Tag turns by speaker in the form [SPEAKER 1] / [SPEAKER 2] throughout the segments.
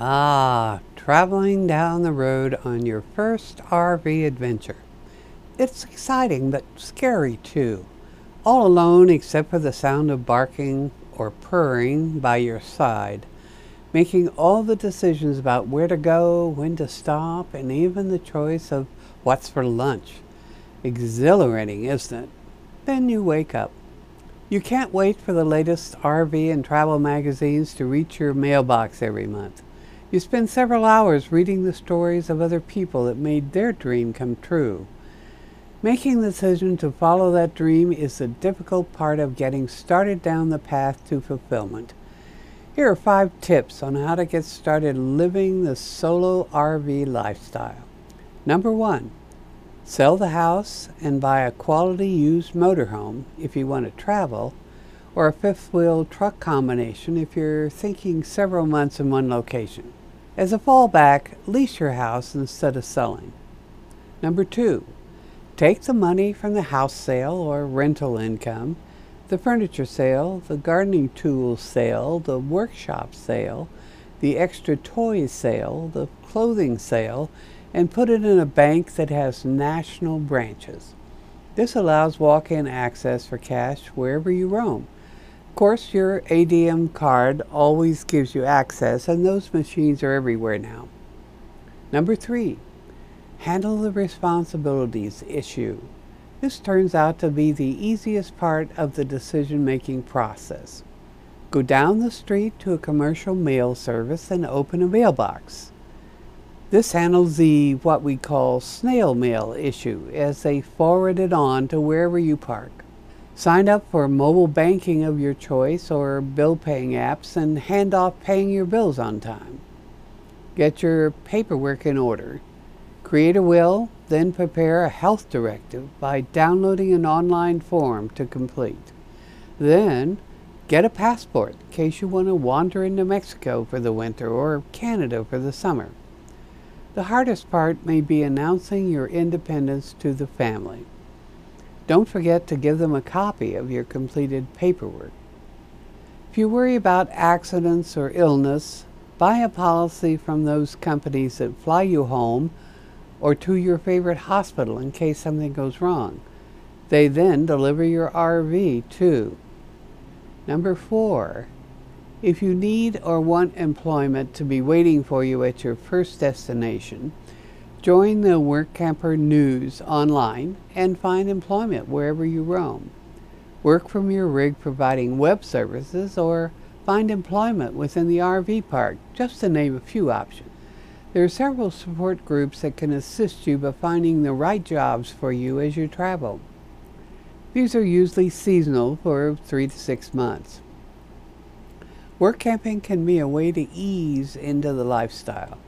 [SPEAKER 1] Ah, traveling down the road on your first RV adventure. It's exciting but scary too. All alone except for the sound of barking or purring by your side, making all the decisions about where to go, when to stop, and even the choice of what's for lunch. Exhilarating, isn't it? Then you wake up. You can't wait for the latest RV and travel magazines to reach your mailbox every month. You spend several hours reading the stories of other people that made their dream come true. Making the decision to follow that dream is the difficult part of getting started down the path to fulfillment. Here are five tips on how to get started living the solo RV lifestyle. Number one, sell the house and buy a quality used motorhome if you want to travel, or a fifth wheel truck combination if you're thinking several months in one location. As a fallback, lease your house instead of selling. Number two, take the money from the house sale or rental income, the furniture sale, the gardening tools sale, the workshop sale, the extra toys sale, the clothing sale, and put it in a bank that has national branches. This allows walk in access for cash wherever you roam course, your ATM card always gives you access, and those machines are everywhere now. Number three, handle the responsibilities issue. This turns out to be the easiest part of the decision making process. Go down the street to a commercial mail service and open a mailbox. This handles the what we call snail mail issue as they forward it on to wherever you park. Sign up for mobile banking of your choice or bill paying apps and hand off paying your bills on time. Get your paperwork in order. Create a will, then prepare a health directive by downloading an online form to complete. Then get a passport in case you want to wander into Mexico for the winter or Canada for the summer. The hardest part may be announcing your independence to the family. Don't forget to give them a copy of your completed paperwork. If you worry about accidents or illness, buy a policy from those companies that fly you home or to your favorite hospital in case something goes wrong. They then deliver your RV too. Number four, if you need or want employment to be waiting for you at your first destination, Join the Workamper News online and find employment wherever you roam. Work from your rig providing web services or find employment within the RV park, just to name a few options. There are several support groups that can assist you by finding the right jobs for you as you travel. These are usually seasonal for three to six months. Work camping can be a way to ease into the lifestyle.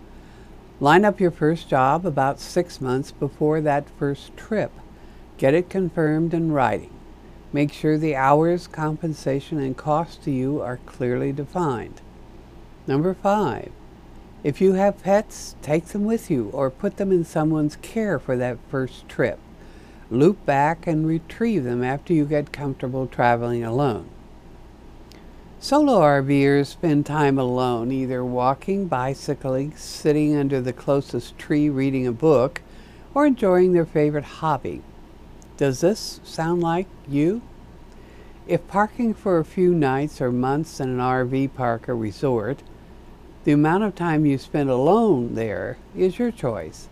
[SPEAKER 1] Line up your first job about six months before that first trip. Get it confirmed in writing. Make sure the hours, compensation, and cost to you are clearly defined. Number five, if you have pets, take them with you or put them in someone's care for that first trip. Loop back and retrieve them after you get comfortable traveling alone. Solo RVers spend time alone, either walking, bicycling, sitting under the closest tree reading a book, or enjoying their favorite hobby. Does this sound like you? If parking for a few nights or months in an RV park or resort, the amount of time you spend alone there is your choice.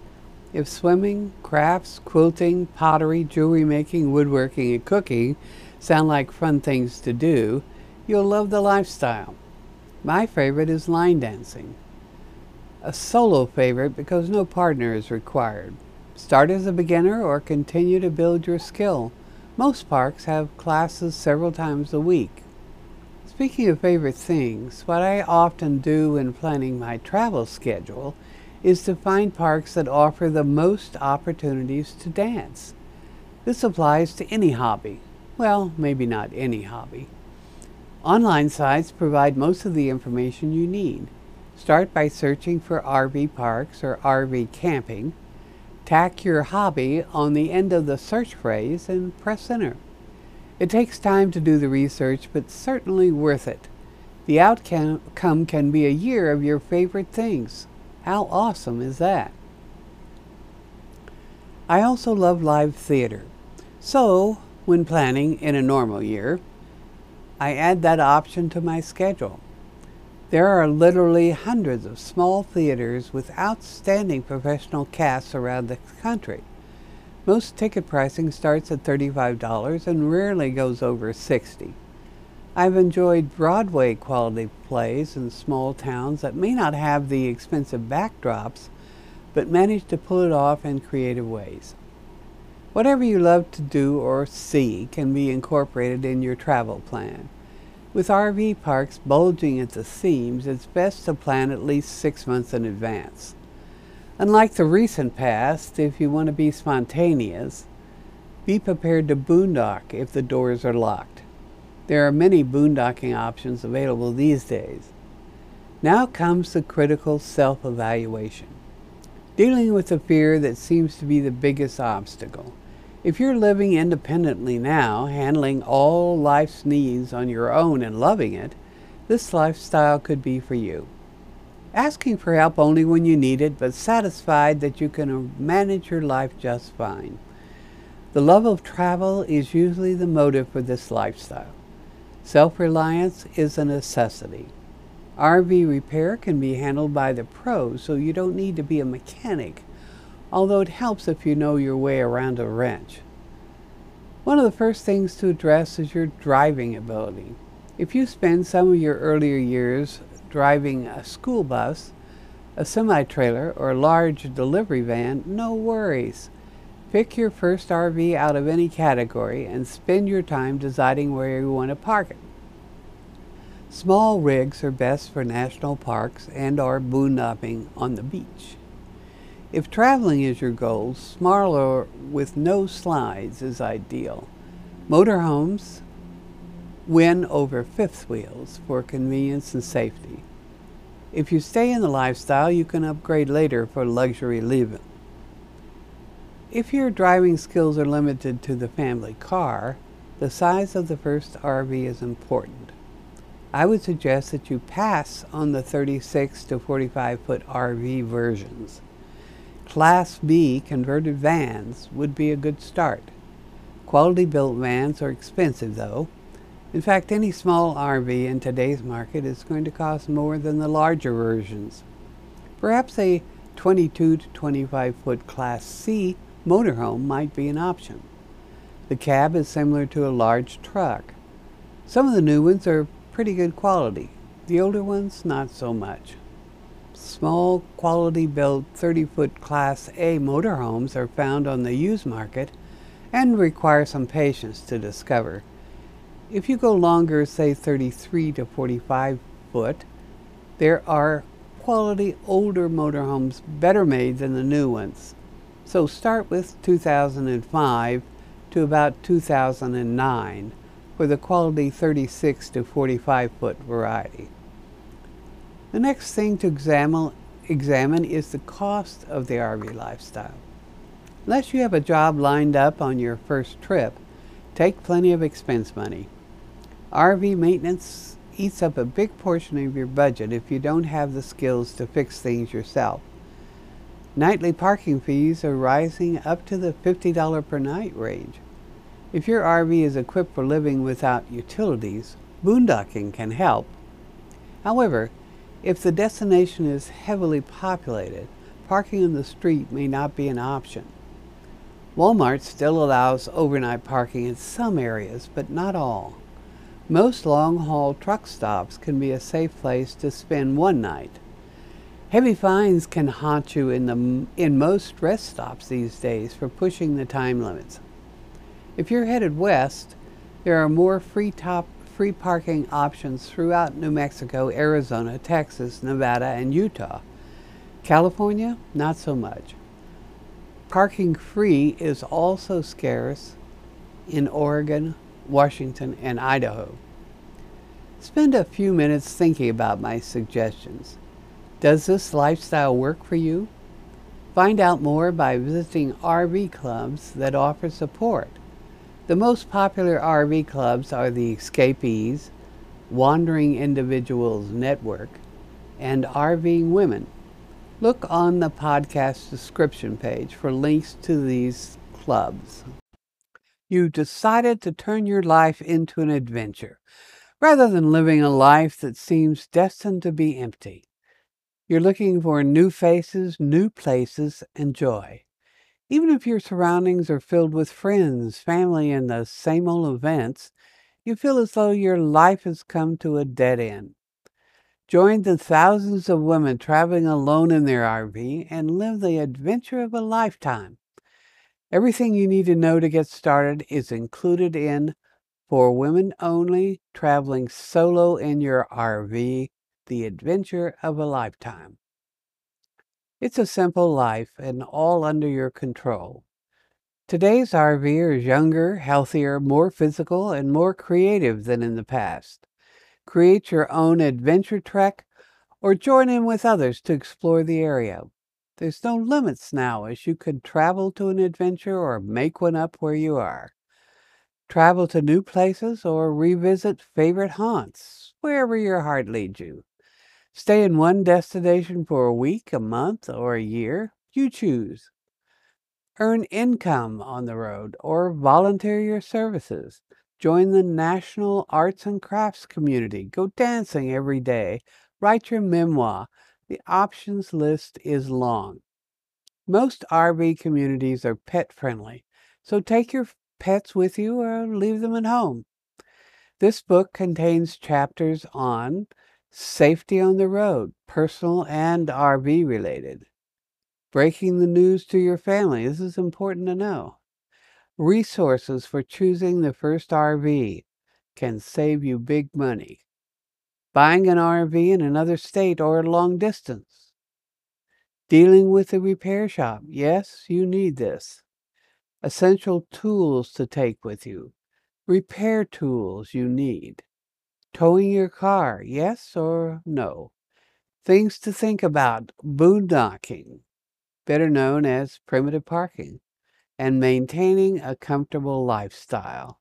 [SPEAKER 1] If swimming, crafts, quilting, pottery, jewelry making, woodworking, and cooking sound like fun things to do, You'll love the lifestyle. My favorite is line dancing. A solo favorite because no partner is required. Start as a beginner or continue to build your skill. Most parks have classes several times a week. Speaking of favorite things, what I often do when planning my travel schedule is to find parks that offer the most opportunities to dance. This applies to any hobby. Well, maybe not any hobby. Online sites provide most of the information you need. Start by searching for RV parks or RV camping. Tack your hobby on the end of the search phrase and press enter. It takes time to do the research, but certainly worth it. The outcome can be a year of your favorite things. How awesome is that? I also love live theater. So, when planning in a normal year, I add that option to my schedule. There are literally hundreds of small theaters with outstanding professional casts around the country. Most ticket pricing starts at $35 and rarely goes over 60. I've enjoyed Broadway quality plays in small towns that may not have the expensive backdrops, but manage to pull it off in creative ways. Whatever you love to do or see can be incorporated in your travel plan. With RV parks bulging at the seams, it's best to plan at least six months in advance. Unlike the recent past, if you want to be spontaneous, be prepared to boondock if the doors are locked. There are many boondocking options available these days. Now comes the critical self evaluation. Dealing with the fear that seems to be the biggest obstacle. If you're living independently now, handling all life's needs on your own and loving it, this lifestyle could be for you. Asking for help only when you need it, but satisfied that you can manage your life just fine. The love of travel is usually the motive for this lifestyle. Self reliance is a necessity. RV repair can be handled by the pros, so you don't need to be a mechanic although it helps if you know your way around a wrench. One of the first things to address is your driving ability. If you spend some of your earlier years driving a school bus, a semi trailer, or a large delivery van, no worries. Pick your first RV out of any category and spend your time deciding where you want to park it. Small rigs are best for national parks and or boondocking on the beach. If traveling is your goal, smaller with no slides is ideal. Motorhomes win over fifth wheels for convenience and safety. If you stay in the lifestyle, you can upgrade later for luxury living. If your driving skills are limited to the family car, the size of the first RV is important. I would suggest that you pass on the 36 to 45 foot RV versions. Class B converted vans would be a good start. Quality built vans are expensive though. In fact, any small RV in today's market is going to cost more than the larger versions. Perhaps a 22 to 25 foot Class C motorhome might be an option. The cab is similar to a large truck. Some of the new ones are pretty good quality. The older ones, not so much. Small, quality built 30 foot Class A motorhomes are found on the used market and require some patience to discover. If you go longer, say 33 to 45 foot, there are quality older motorhomes better made than the new ones. So start with 2005 to about 2009 for the quality 36 to 45 foot variety. The next thing to examine, examine is the cost of the RV lifestyle. Unless you have a job lined up on your first trip, take plenty of expense money. RV maintenance eats up a big portion of your budget if you don't have the skills to fix things yourself. Nightly parking fees are rising up to the $50 per night range. If your RV is equipped for living without utilities, boondocking can help. However, if the destination is heavily populated, parking in the street may not be an option. Walmart still allows overnight parking in some areas, but not all. Most long haul truck stops can be a safe place to spend one night. Heavy fines can haunt you in, the, in most rest stops these days for pushing the time limits. If you're headed west, there are more free, top, free parking options throughout New Mexico, Arizona, Texas, Nevada, and Utah. California, not so much. Parking free is also scarce in Oregon, Washington, and Idaho. Spend a few minutes thinking about my suggestions. Does this lifestyle work for you? Find out more by visiting RV clubs that offer support. The most popular RV clubs are the Escapees, Wandering Individuals Network, and RVing Women. Look on the podcast description page for links to these clubs. You decided to turn your life into an adventure rather than living a life that seems destined to be empty. You're looking for new faces, new places, and joy. Even if your surroundings are filled with friends, family, and the same old events, you feel as though your life has come to a dead end. Join the thousands of women traveling alone in their RV and live the adventure of a lifetime. Everything you need to know to get started is included in For Women Only Traveling Solo in Your RV The Adventure of a Lifetime. It's a simple life and all under your control. Today's RVer is younger, healthier, more physical, and more creative than in the past. Create your own adventure trek or join in with others to explore the area. There's no limits now as you can travel to an adventure or make one up where you are. Travel to new places or revisit favorite haunts, wherever your heart leads you. Stay in one destination for a week, a month, or a year. You choose. Earn income on the road or volunteer your services. Join the National Arts and Crafts community. Go dancing every day. Write your memoir. The options list is long. Most RV communities are pet friendly, so take your pets with you or leave them at home. This book contains chapters on Safety on the road, personal and RV related. Breaking the news to your family. This is important to know. Resources for choosing the first RV can save you big money. Buying an RV in another state or a long distance. Dealing with the repair shop. Yes, you need this. Essential tools to take with you. Repair tools you need. Towing your car, yes or no? Things to think about boondocking, better known as primitive parking, and maintaining a comfortable lifestyle.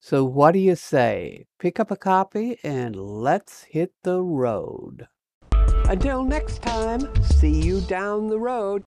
[SPEAKER 1] So, what do you say? Pick up a copy and let's hit the road. Until next time, see you down the road.